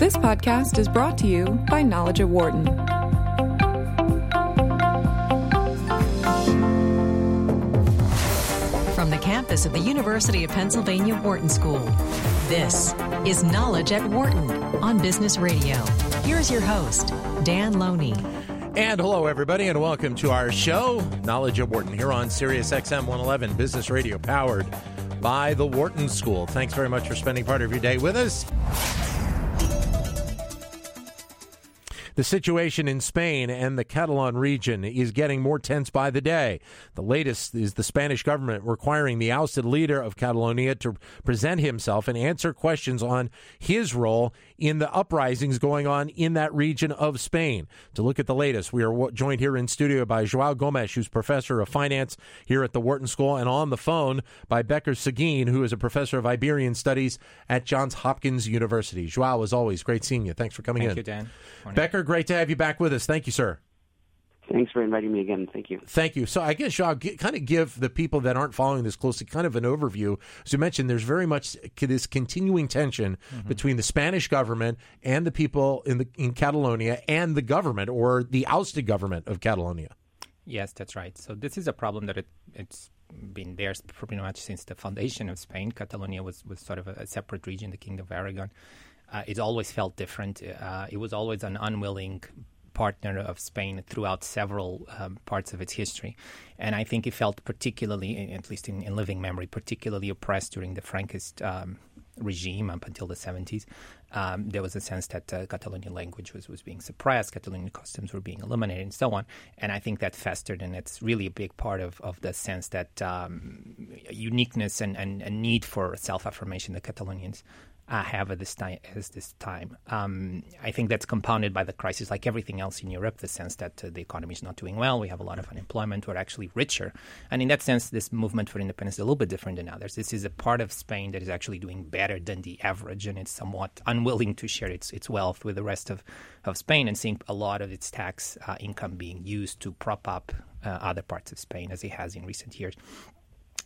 This podcast is brought to you by Knowledge at Wharton. From the campus of the University of Pennsylvania Wharton School, this is Knowledge at Wharton on Business Radio. Here's your host, Dan Loney. And hello, everybody, and welcome to our show, Knowledge at Wharton, here on Sirius XM 111 Business Radio, powered by the Wharton School. Thanks very much for spending part of your day with us. The situation in Spain and the Catalan region is getting more tense by the day. The latest is the Spanish government requiring the ousted leader of Catalonia to present himself and answer questions on his role in the uprisings going on in that region of Spain. To look at the latest, we are joined here in studio by Joao Gomes, who's professor of finance here at the Wharton School, and on the phone by Becquer Seguin, who is a professor of Iberian studies at Johns Hopkins University. Joao, as always, great seeing you. Thanks for coming Thank in. Thank you, Dan. Morning. Becquer, great to have you back with us. Thank you, sir. Thanks for inviting me again. Thank you. Thank you. So I guess I'll kind of give the people that aren't following this closely kind of an overview. As you mentioned, there's very much this continuing tension mm-hmm. between the Spanish government and the people in the in Catalonia and the government or the ousted government of Catalonia. Yes, that's right. So this is a problem that it, it's been there pretty much since the foundation of Spain. Catalonia was, was sort of a, a separate region, the Kingdom of Aragon. Uh, it's always felt different. Uh, it was always an unwilling partner of Spain throughout several um, parts of its history. And I think it felt particularly, at least in, in living memory, particularly oppressed during the Franquist um, regime up until the 70s. Um, there was a sense that uh, Catalonian language was, was being suppressed, Catalonian customs were being eliminated, and so on. And I think that festered, and it's really a big part of, of the sense that um, uniqueness and, and, and, need for self affirmation the Catalonians uh, have at this time. At this time, um, I think that's compounded by the crisis, like everything else in Europe. The sense that uh, the economy is not doing well, we have a lot of unemployment, we're actually richer, and in that sense, this movement for independence is a little bit different than others. This is a part of Spain that is actually doing better than the average, and it's somewhat unwilling to share its its wealth with the rest of, of Spain, and seeing a lot of its tax uh, income being used to prop up uh, other parts of Spain, as it has in recent years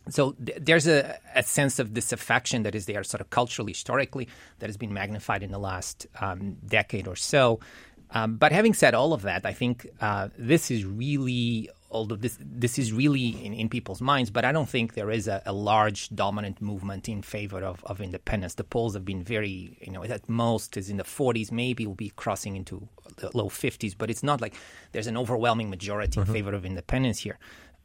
so th- there's a, a, sense of disaffection that is there sort of culturally historically that has been magnified in the last um, decade or so. Um, but having said all of that i think uh, this is really although this this is really in, in people's minds but i don't think there is a, a, large dominant movement in favor of, of independence. The polls have been very you know at most is in the 40s maybe will be crossing into the low 50s but it's not like there's an overwhelming majority mm-hmm. in favor of independence here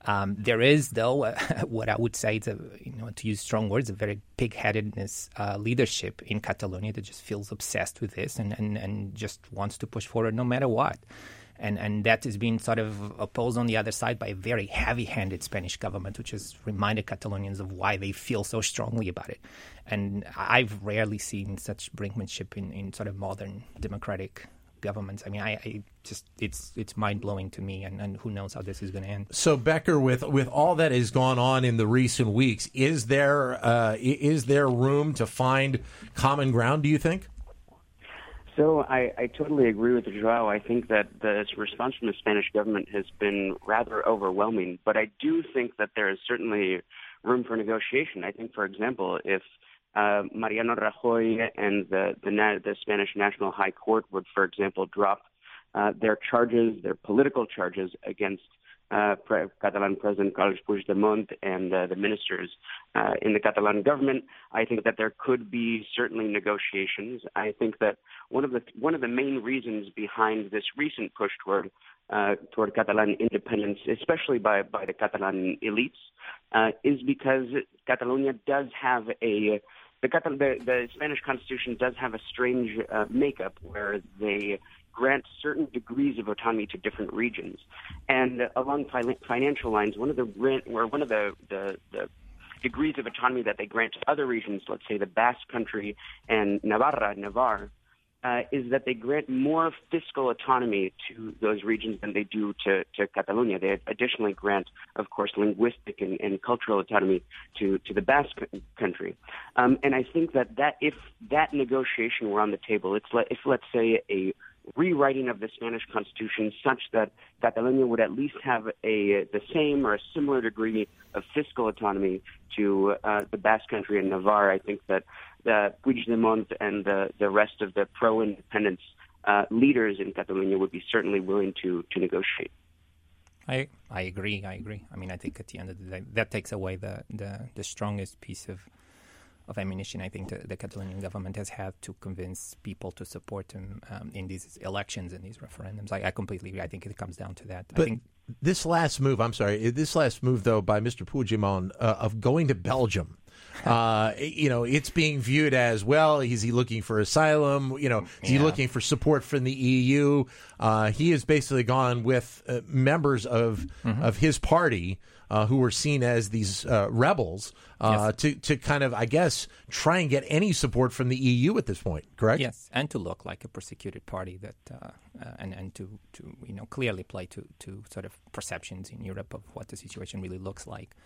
um, there is, though, uh, what I would say a, you know, to use strong words, a very pig-headedness uh, leadership in Catalonia that just feels obsessed with this and, and, and just wants to push forward no matter what. And, and that is being sort of opposed on the other side by a very heavy-handed Spanish government, which has reminded Catalonians of why they feel so strongly about it. And I've rarely seen such brinkmanship in, in sort of modern democratic governments. I mean, I, I just it's it's mind blowing to me, and, and who knows how this is going to end. So Becquer, with with all that has gone on in the recent weeks, is there uh, is there room to find common ground? Do you think? So I, I totally agree with Joao. I think that the response from the Spanish government has been rather overwhelming, but I do think that there is certainly room for negotiation. I think, for example, if uh, Mariano Rajoy and the, the, the Spanish National High Court would, for example, drop uh, their charges, their political charges against uh, Catalan President Carles Puigdemont and the ministers uh, in the Catalan government. I think that there could be certainly negotiations. I think that one of the one of the main reasons behind this recent push toward uh, toward Catalan independence, especially by by the Catalan elites, uh, is because Catalonia does have a the, the, the Spanish Constitution does have a strange uh, makeup where they grant certain degrees of autonomy to different regions, and along fi- financial lines, one of the rent or one of the, the, the degrees of autonomy that they grant to other regions, let's say the Basque Country and Navarra, Navarre, uh, is that they grant more fiscal autonomy to those regions than they do to, to Catalonia. They additionally grant, of course, linguistic and, and cultural autonomy to, to the Basque country. Um, and I think that, that if that negotiation were on the table, it's le- if, let's say, a rewriting of the Spanish Constitution such that Catalonia would at least have a the same or a similar degree of fiscal autonomy to uh, the Basque Country and Navarre. I think that the Puigdemont and the, the rest of the pro-independence uh, leaders in Catalonia would be certainly willing to, to negotiate. I I agree. I agree. I mean, I think at the end of the day, that takes away the the, the strongest piece of of ammunition. I think the, the Catalonian government has had to convince people to support him um, in these elections and these referendums. I, I, completely agree. I think it comes down to that. But I think this last move, I'm sorry, this last move though by Mr. Puigdemont uh, of going to Belgium. Uh, you know, it's being viewed as well. Is he looking for asylum? You know, is he looking for support from the EU? Uh, he has basically gone with uh, members of mm-hmm. of his party uh, who were seen as these uh, rebels uh, yes. to to kind of, I guess, try and get any support from the EU at this point. Correct? Yes, and to look like a persecuted party that, uh, uh, and and to, to you know clearly play to to sort of perceptions in Europe of what the situation really looks like.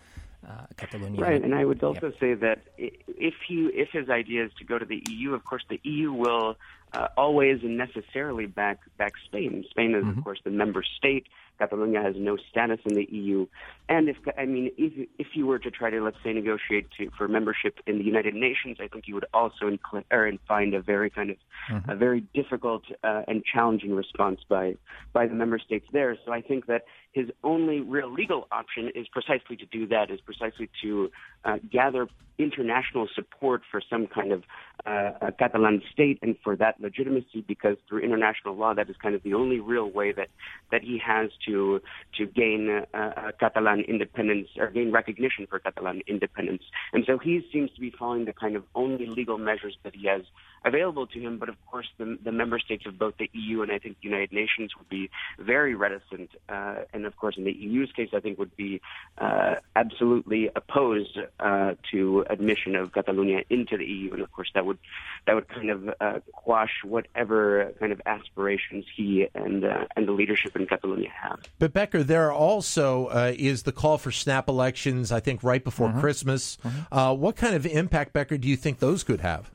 Uh, Catalonia. Right, and I would also yeah. say that if he if his idea is to go to the EU, of course the EU will uh, always and necessarily back back Spain. Spain is mm-hmm. of course the member state. Catalonia has no status in the EU, and if I mean if if you were to try to let's say negotiate to, for membership in the United Nations, I think you would also incl- or find a very kind of mm-hmm. a very difficult uh, and challenging response by by the member states there. So I think that his only real legal option is precisely to do that, is precisely to uh, gather international support for some kind of uh, Catalan state and for that legitimacy, because through international law, that is kind of the only real way that, that he has to to gain uh, Catalan independence or gain recognition for Catalan independence. And so he seems to be following the kind of only legal measures that he has available to him. But of course, the, the member states of both the EU and I think the United Nations would be very reticent. Uh, and of course, in the EU's case, I think would be uh, absolutely opposed uh, to admission of Catalonia into the EU. And of course, that would that would kind of uh, quash whatever kind of aspirations he and uh, and the leadership in Catalonia have. But Becquer, there also uh, is the call for snap elections. I think right before mm-hmm. Christmas. Mm-hmm. what kind of impact, Becquer, do you think those could have?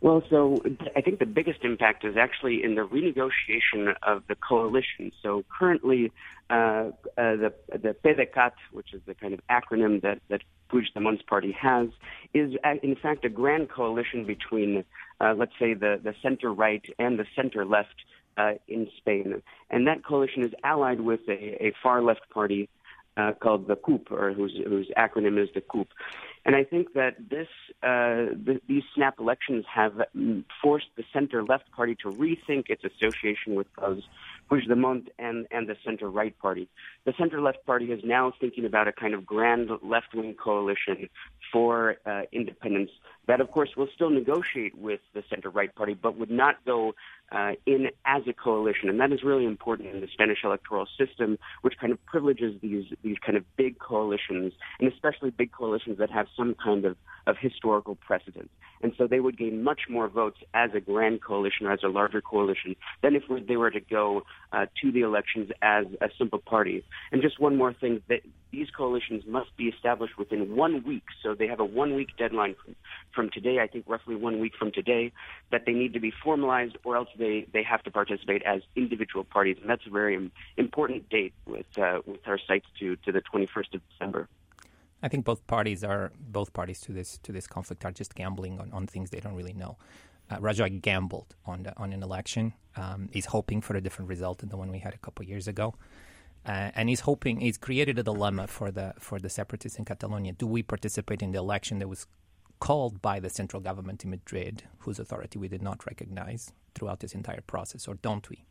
Well, so I think the biggest impact is actually in the renegotiation of the coalition. So currently, uh, uh, the the PDeCAT, which is the kind of acronym that that Puigdemont's party has, is in fact a grand coalition between, uh, let's say, the the center right and the center left uh, in Spain, and that coalition is allied with a, a far left party uh, called the CUP, or whose whose acronym is the CUP. And I think that this, uh, th- these snap elections have forced the center-left party to rethink its association with those Puigdemont and, and the center-right party. The center-left party is now thinking about a kind of grand left-wing coalition for uh, independence that, of course, will still negotiate with the center-right party, but would not go uh, in as a coalition, and that is really important in the Spanish electoral system, which kind of privileges these these kind of big coalitions, and especially big coalitions that have some kind of of historical precedent. And so they would gain much more votes as a grand coalition or as a larger coalition than if they were to go uh, to the elections as a simple party. And just one more thing that these coalitions must be established within one week. So they have a one week deadline from, from today, I think roughly one week from today, that they need to be formalized or else they, they have to participate as individual parties. And that's a very important date with, uh, with our sights to, to the 21st of December. I think both parties are both parties to this to this conflict are just gambling on, on things they don't really know. Uh, Rajoy gambled on the, on an election. Um, he's hoping for a different result than the one we had a couple years ago. Uh, and he's hoping he's created a dilemma for the for the separatists in Catalonia. Do we participate in the election that was called by the central government in Madrid, whose authority we did not recognize throughout this entire process, or don't we?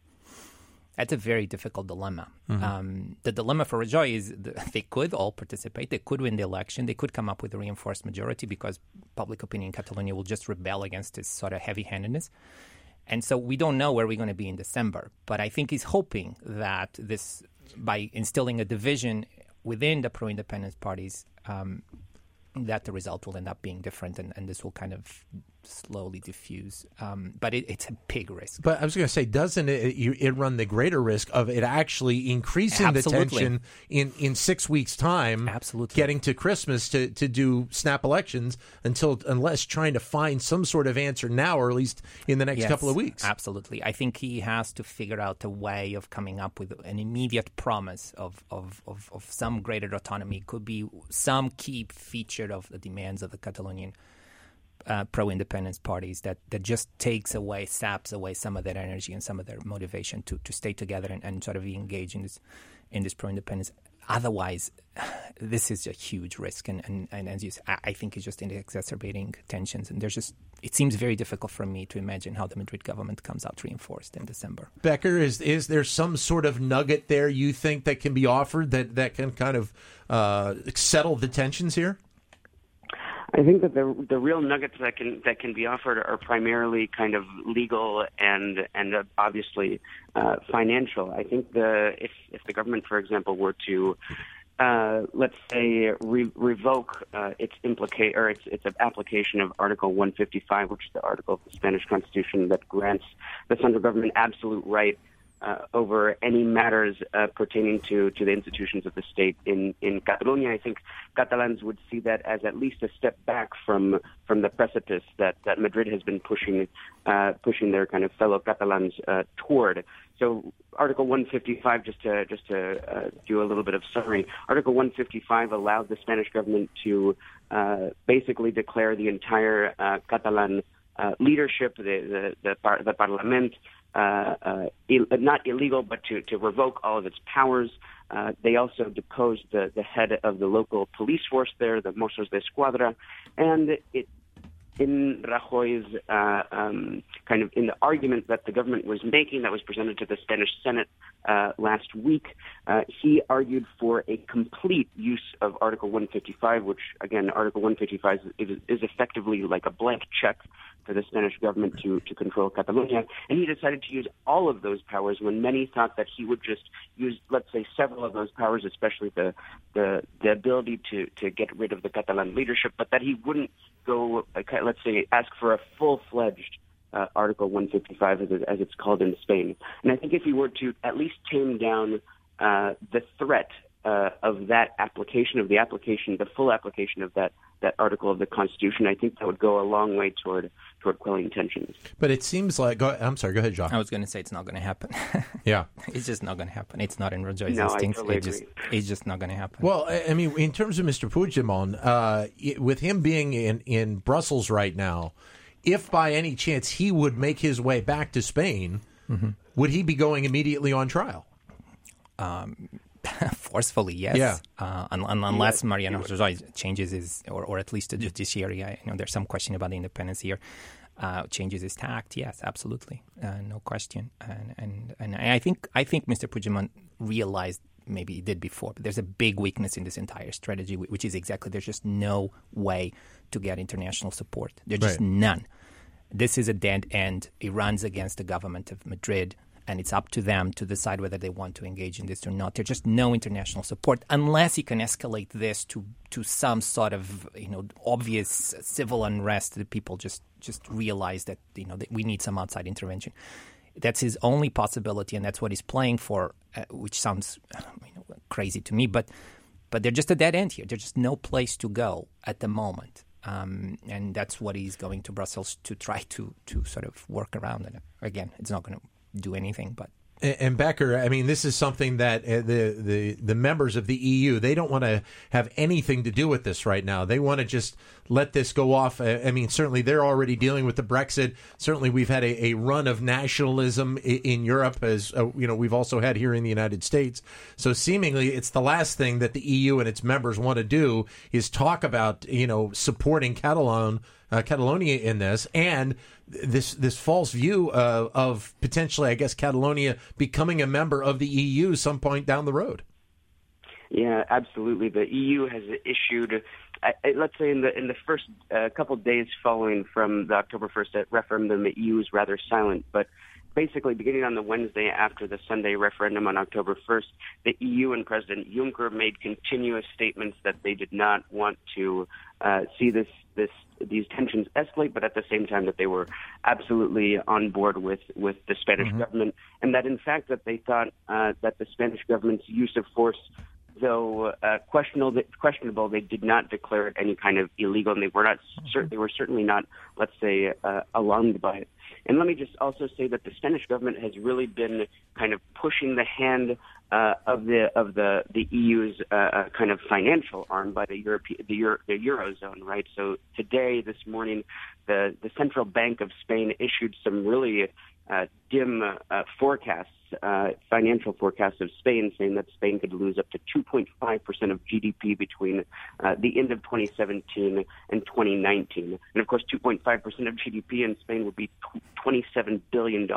That's a very difficult dilemma. Mm-hmm. Um, the dilemma for Rajoy is they could all participate. They could win the election. They could come up with a reinforced majority because public opinion in Catalonia will just rebel against this sort of heavy handedness. And so we don't know where we're going to be in December. But I think he's hoping that this, by instilling a division within the pro independence parties, um, that the result will end up being different and, and this will kind of slowly diffuse. Um, but it, it's a big risk. But I was going to say, doesn't it, it run the greater risk of it actually increasing Absolutely. the tension in, in six weeks' time? Absolutely. Getting to Christmas to, to do snap elections until unless trying to find some sort of answer now or at least in the next yes, couple of weeks. Absolutely. I think he has to figure out a way of coming up with an immediate promise of, of, of, of some greater autonomy. It could be some key feature of the demands of the Catalonian uh, pro-independence parties that, that just takes away, saps away some of that energy and some of their motivation to, to stay together and, and sort of engage in this in this pro-independence. Otherwise, this is a huge risk, and, and, and as you say, I think it's just exacerbating tensions. And there's just it seems very difficult for me to imagine how the Madrid government comes out reinforced in December. Becquer, is is there some sort of nugget there you think that can be offered that that can kind of uh, settle the tensions here? I think that the the real nuggets that can that can be offered are primarily kind of legal and and obviously uh, financial. I think the if if the government, for example, were to uh, let's say re- revoke uh, its implicate or its its application of Article 155, which is the article of the Spanish Constitution that grants the central government absolute right uh, over any matters uh, pertaining to, to the institutions of the state in, in Catalonia. I think Catalans would see that as at least a step back from from the precipice that, that Madrid has been pushing uh, pushing their kind of fellow Catalans uh, toward. So Article 155, just to just to uh, do a little bit of summary, Article 155 allowed the Spanish government to uh, basically declare the entire Catalan leadership, the the the, par- the Parliament, uh, uh, not illegal, but to, to revoke all of its powers. Uh, they also deposed the, the head of the local police force there, the Mossos de Escuadra, and it in Rajoy's uh, um, kind of in the argument that the government was making that was presented to the Spanish Senate uh, last week, uh, he argued for a complete use of Article 155, which again, Article 155 is, is effectively like a blank check for the Spanish government to, to control Catalonia. And he decided to use all of those powers when many thought that he would just use, let's say, several of those powers, especially the, the, the ability to, to get rid of the Catalan leadership, but that he wouldn't go, let's say, ask for a full-fledged uh, Article 155, as, it, as it's called in Spain. And I think if he were to at least tame down uh, the threat uh, of that application, of the application, the full application of that that article of the Constitution, I think that would go a long way toward toward quelling tensions. But it seems like go, I'm sorry. Go ahead, John. I was going to say it's not going to happen. yeah, it's just not going to happen. It's not in Rajoy's no, instincts. Totally it just it's just not going to happen. Well, I mean, in terms of Mr. Puigdemont, uh, with him being in in Brussels right now, if by any chance he would make his way back to Spain, mm-hmm. would he be going immediately on trial? Um, forcefully, yes. Yeah. Uh, un- un- unless yes, Mariano Rajoy changes his, or, or at least the judiciary. I, you know, there's some question about the independence here. Uh, changes his tact, yes, absolutely, uh, no question. And, and and I think I think Mr. Puigdemont realized maybe he did before, but there's a big weakness in this entire strategy, which is exactly there's just no way to get international support. There's just none. This is a dead end. It runs against the government of Madrid and it's up to them to decide whether they want to engage in this or not. There's just no international support unless you can escalate this to to some sort of you know obvious civil unrest that people just just realize that you know that we need some outside intervention. That's his only possibility, and that's what he's playing for, uh, which sounds you know, crazy to me, but but they're just a dead end here. There's just no place to go at the moment. Um, and that's what he's going to Brussels to try to to sort of work around. And again, it's not going to do anything. But and Becquer, I mean, this is something that uh, the the the members of the EU they don't want to have anything to do with this right now. They want to just let this go off. I mean, certainly they're already dealing with the Brexit. Certainly, we've had a, a run of nationalism in Europe, as uh, you know, we've also had here in the United States. So, seemingly, it's the last thing that the EU and its members want to do is talk about you know supporting Catalan uh, Catalonia in this, and this this false view uh, of potentially, I guess, Catalonia becoming a member of the EU some point down the road. Yeah, absolutely. The EU has issued, uh, let's say, in the in the first uh, couple days following from the October first referendum, the EU was rather silent, but basically beginning on the Wednesday after the Sunday referendum on October 1st, the EU and President Juncker made continuous statements that they did not want to uh, see this this these tensions escalate, but at the same time that they were absolutely on board with with the Spanish mm-hmm. government, and that in fact that they thought uh, that the Spanish government's use of force though uh, questionable, questionable, they did not declare it any kind of illegal, and they were not. Mm-hmm. They were certainly not, let's say, uh, alarmed by it. And let me just also say that the Spanish government has really been kind of pushing the hand uh, of the of the the EU's uh, uh, kind of financial arm by the European the, Euro, the eurozone, right? So today, this morning, the, the central bank of Spain issued some really dim uh, forecasts, uh, financial forecasts of Spain, saying that Spain could lose up to 2.5% of GDP between uh, the end of 2017 and 2019. And of course, 2.5% of GDP in Spain would be $27 billion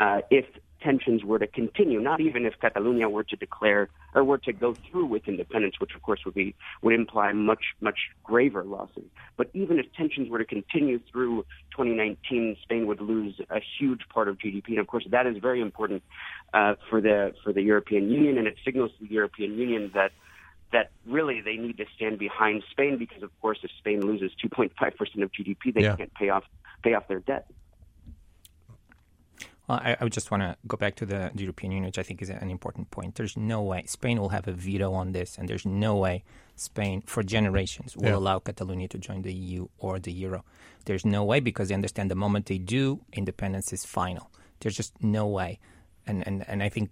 uh, if tensions were to continue, not even if Catalonia were to declare or were to go through with independence, which of course would be would imply much much graver losses. But even if tensions were to continue through 2019, Spain would lose a huge part of GDP, and of course that is very important uh, for the for the European Union, and it signals to the European Union that that really they need to stand behind Spain because, of course, if Spain loses 2.5 percent of GDP, they yeah. can't pay off pay off their debt. Well, I, I just want to go back to the, the, European Union, which I think is an important point. There's no way Spain will have a veto on this, and there's no way Spain, for generations, will yeah. allow Catalonia to join the EU or the euro. There's no way because they understand the moment they do, independence is final. There's just no way, and and, and I think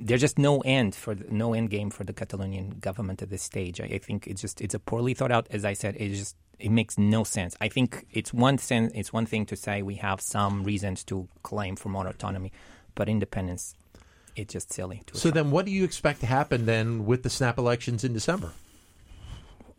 there's just no end for the, no end game for the Catalonian government at this stage. I, I think it's just it's a poorly thought out. As I said, it just it makes no sense. I think it's one sense, it's one thing to say we have some reasons to claim for more autonomy, but independence, it's just silly. so then, what do you expect to happen then with the snap elections in December?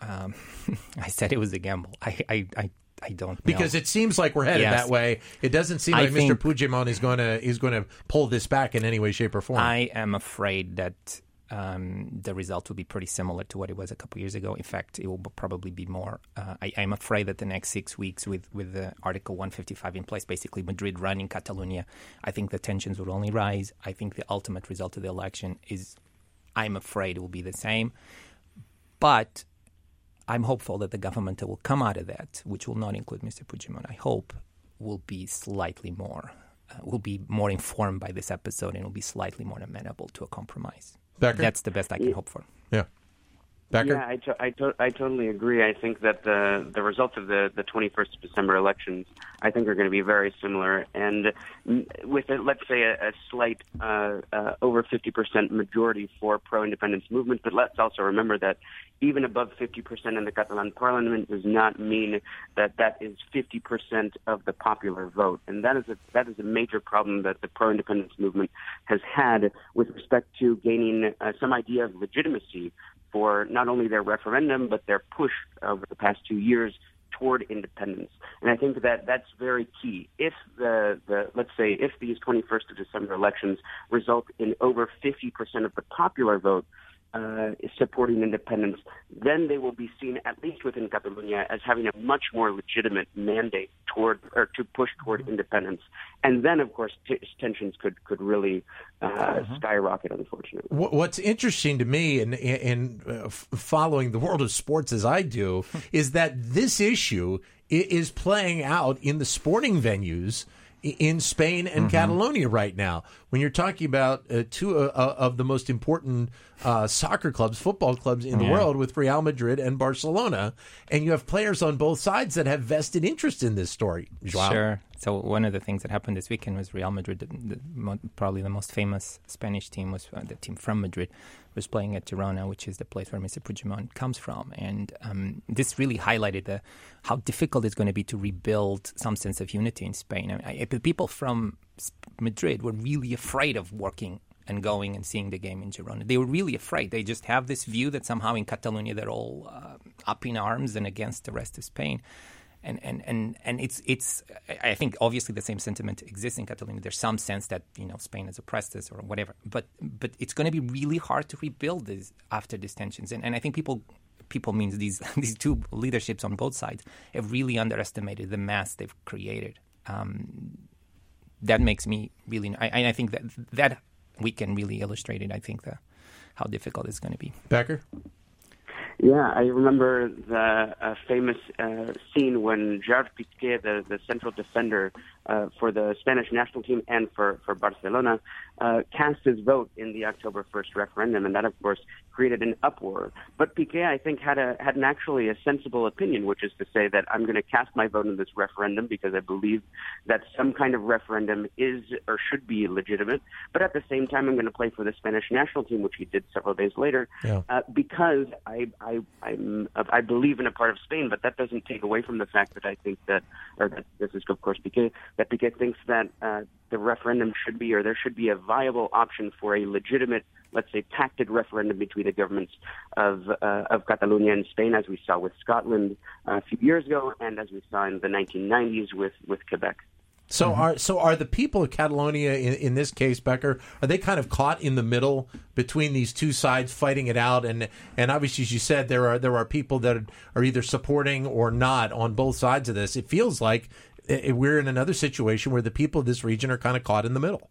Um, I said it was a gamble. I, I, I I don't because know. it seems like we're headed yes. that way. It doesn't seem like Mr. Puigdemont is going to is going to pull this back in any way, shape, or form. I am afraid that um, the result will be pretty similar to what it was a couple years ago. In fact, it will probably be more. Uh, I, am afraid that the next six weeks, with with the Article 155 in place, basically Madrid running Catalonia, I think the tensions will only rise. I think the ultimate result of the election is, I'm afraid, it will be the same. But I'm hopeful that the government that will come out of that, which will not include Mr. Puigdemont, I hope, will be slightly more. Uh, will be more informed by this episode and will be slightly more amenable to a compromise. Becquer? That's the best I can hope for. Yeah. Becquer? Yeah, I, to, I, to, I totally agree. I think that the the results of the the 21st of December elections, I think, are going to be very similar. And with a, let's say a, a slight uh, uh, over 50% majority for pro-independence movement, but let's also remember that even above 50% in the Catalan parliament does not mean that that is 50% of the popular vote, and that is a that is a major problem that the pro-independence movement has had with respect to gaining uh, some idea of legitimacy for not only their referendum, but their push over the past two years toward independence. And I think that that's very key. If the, the let's say, if these 21st of December elections result in over 50% of the popular vote uh, supporting independence, then they will be seen, at least within Catalonia, as having a much more legitimate mandate toward or to push toward independence. And then, of course, t- tensions could could really uh, uh-huh. skyrocket. Unfortunately, what's interesting to me, in in uh, following the world of sports as I do, is that this issue is playing out in the sporting venues in Spain and mm-hmm. Catalonia right now. When you're talking about uh, two uh, uh, of the most important uh, soccer clubs, football clubs in the world, with Real Madrid and Barcelona, and you have players on both sides that have vested interest in this story. Joao. Sure. So one of the things that happened this weekend was Real Madrid, the, the, probably the most famous Spanish team was uh, the team from Madrid, was playing at Girona, which is the place where Mr. Puigdemont comes from, and um, this really highlighted the, how difficult it's going to be to rebuild some sense of unity in Spain. I I, people from Madrid were really afraid of working and going and seeing the game in Girona. They were really afraid. They just have this view that somehow in Catalonia they're all uh, up in arms and against the rest of Spain and and and and it's it's I think obviously the same sentiment exists in Catalonia. There's some sense that you know Spain has oppressed us or whatever, but but it's going to be really hard to rebuild this after these tensions. And and I think people people means these these two leaderships on both sides have really underestimated the mass they've created. Um, that makes me really. I, I think that that we can really illustrate it. I think the how difficult it's going to be. Becquer. Yeah, I remember the uh, famous uh, scene when Gerard Piqué, the, the central defender uh, for the Spanish national team and for, for Barcelona, uh, cast his vote in the October 1st referendum, and that, of course, created an uproar. But Piqué, I think, had a had an actually a sensible opinion, which is to say that I'm going to cast my vote in this referendum because I believe that some kind of referendum is or should be legitimate. But at the same time, I'm going to play for the Spanish national team, which he did several days later, yeah. uh, because I I I'm, I believe in a part of Spain, but that doesn't take away from the fact that I think that, or that this is of course Piqué, that Piqué thinks that uh, the referendum should be, or there should be a viable option for a legitimate, let's say, pacted referendum between the governments of uh, of Catalonia and Spain, as we saw with Scotland uh, a few years ago, and as we saw in the 1990s with with Quebec. So mm-hmm. are so are the people of Catalonia in, in this case, Becquer? Are they kind of caught in the middle between these two sides fighting it out? And and obviously, as you said, there are there are people that are either supporting or not on both sides of this. It feels like we're in another situation where the people of this region are kind of caught in the middle.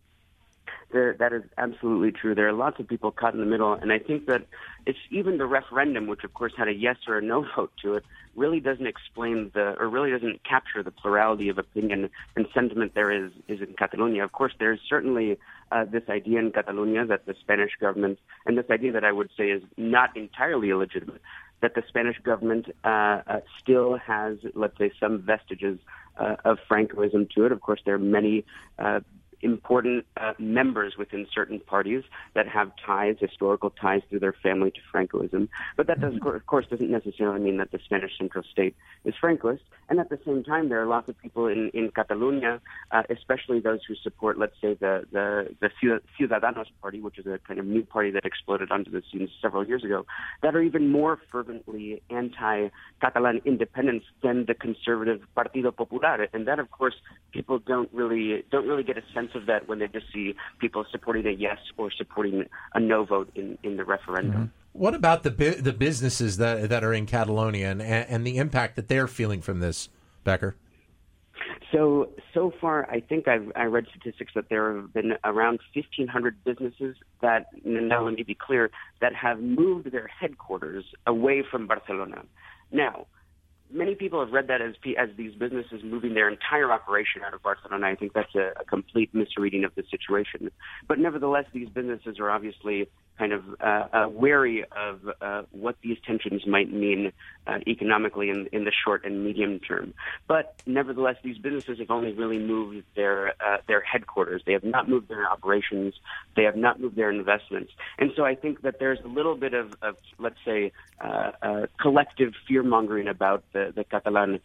There, that is absolutely true. There are lots of people caught in the middle, and I think that it's even the referendum, which of course had a yes or a no vote to it, really doesn't explain the, or really doesn't capture the plurality of opinion and sentiment there is is in Catalonia. Of course, there's certainly uh, this idea in Catalonia that the Spanish government, and this idea that I would say is not entirely illegitimate, that the Spanish government uh, uh, still has, let's say, some vestiges uh, of Francoism to it. Of course, there are many uh, important uh, members within certain parties that have ties, historical ties through their family to Francoism. But that does, of course, doesn't necessarily mean that the Spanish central state is Francoist. And at the same time, there are lots of people in, in Catalonia, uh, especially those who support, let's say, the, the, the Ciudadanos party, which is a kind of new party that exploded onto the scene several years ago, that are even more fervently anti-Catalan independence than the conservative Partido Popular. And that, of course, people don't really, don't really get a sense sense of that when they just see people supporting a yes or supporting a no vote in, in the referendum. Mm-hmm. What about the bu- the businesses that that are in Catalonia and, and the impact that they're feeling from this, Becquer? So so far, I think I've I read statistics that there have been around 1,500 businesses that now let me be clear that have moved their headquarters away from Barcelona. Now, many people have read that as as these businesses moving their entire operation out of Barcelona. I think that's a, a complete misreading of the situation. But nevertheless, these businesses are obviously kind of uh, uh, wary of uh, what these tensions might mean uh, economically in, in the short and medium term. But nevertheless, these businesses have only really moved their uh, their headquarters. They have not moved their operations. They have not moved their investments. And so I think that there's a little bit of, of let's say, uh, collective fear mongering about the, the Catalan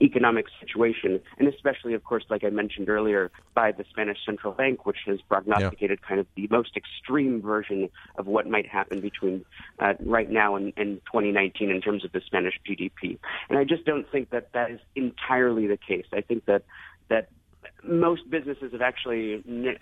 economic situation, and especially, of course, like I mentioned earlier, by the Spanish central bank, which has prognosticated yeah. kind of the most extreme version of what might happen between uh, right now and, and 2019 in terms of the Spanish GDP. And I just don't think that that is entirely the case. I think that that most businesses have actually n-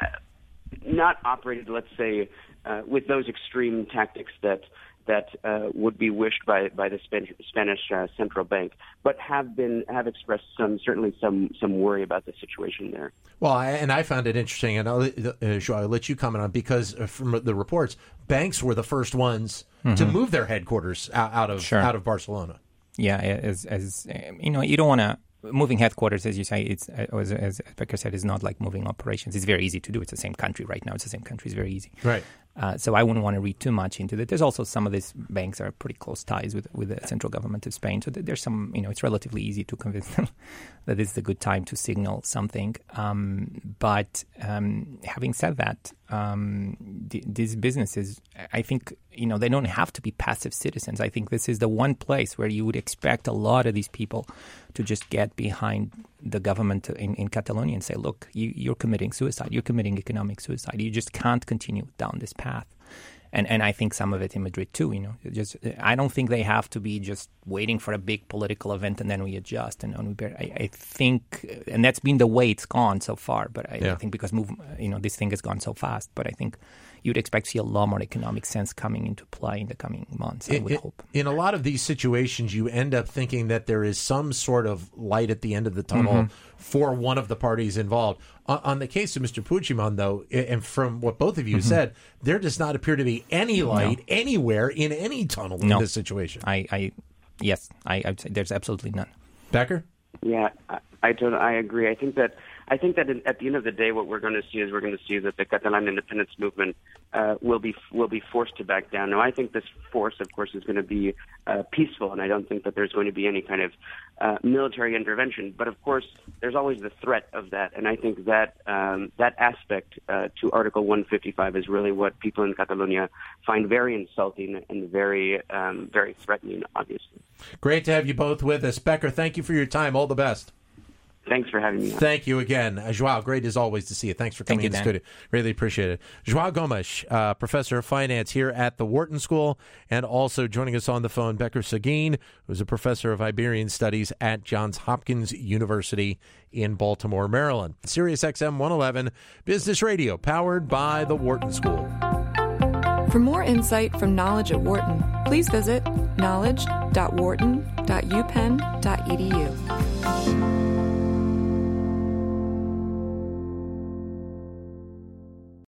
not operated, let's say, uh, with those extreme tactics that that uh, would be wished by by the Spanish, Spanish uh, central bank, but have been have expressed some certainly some some worry about the situation there. Well, I, and I found it interesting, and I'll, uh, I'll let you comment on because uh, from the reports, banks were the first ones mm-hmm. to move their headquarters out, out of sure. out of Barcelona. Yeah, as as you know, you don't want to moving headquarters, as you say, it's as, as Becquer said, is not like moving operations. It's very easy to do. It's the same country right now. It's the same country. It's very easy. Right. Uh, so I wouldn't want to read too much into that. There's also some of these banks are pretty close ties with with the central government of Spain. So there's some, you know, it's relatively easy to convince them that it's a good time to signal something. Um, but um, having said that, um, th- these businesses, I think, you know, they don't have to be passive citizens. I think this is the one place where you would expect a lot of these people to just get behind the government in, in Catalonia and say, look, you, you're committing suicide. You're committing economic suicide. You just can't continue down this path. And, and I think some of it in Madrid too. You know, just I don't think they have to be just waiting for a big political event and then we adjust and, and we bear. I, I, think, and that's been the way it's gone so far. But I, yeah. I think because move, you know, this thing has gone so fast. But I think you'd expect to see a lot more economic sense coming into play in the coming months. I would hope. In a lot of these situations, you end up thinking that there is some sort of light at the end of the tunnel mm-hmm. for one of the parties involved. On, on, the case of Mr. Puigdemont, though, and from what both of you mm-hmm. said, there does not appear to be any light no. anywhere in any tunnel no. in this situation. I, I yes, I, I there's absolutely none. Becquer. Yeah, I I don't. I agree. I think that I think that at the end of the day, what we're going to see is we're going to see that the Catalan independence movement uh, will be will be forced to back down. Now, I think this force, of course, is going to be uh, peaceful, and I don't think that there's going to be any kind of uh, military intervention. But of course, there's always the threat of that, and I think that um, that aspect uh, to Article 155 is really what people in Catalonia find very insulting and very um, very threatening. Obviously, great to have you both with us, Becquer. Thank you for your time. All the best. Thanks for having me. On. Thank you again. Uh, Joao, great as always to see you. Thanks for coming Thank in the studio. Really appreciate it. Joao Gomes, uh, professor of finance here at the Wharton School, and also joining us on the phone, Becquer Seguin, who's a professor of Iberian Studies at Johns Hopkins University in Baltimore, Maryland. Sirius XM 111, Business Radio, powered by the Wharton School. For more insight from Knowledge at Wharton, please visit knowledge.wharton.upenn.edu.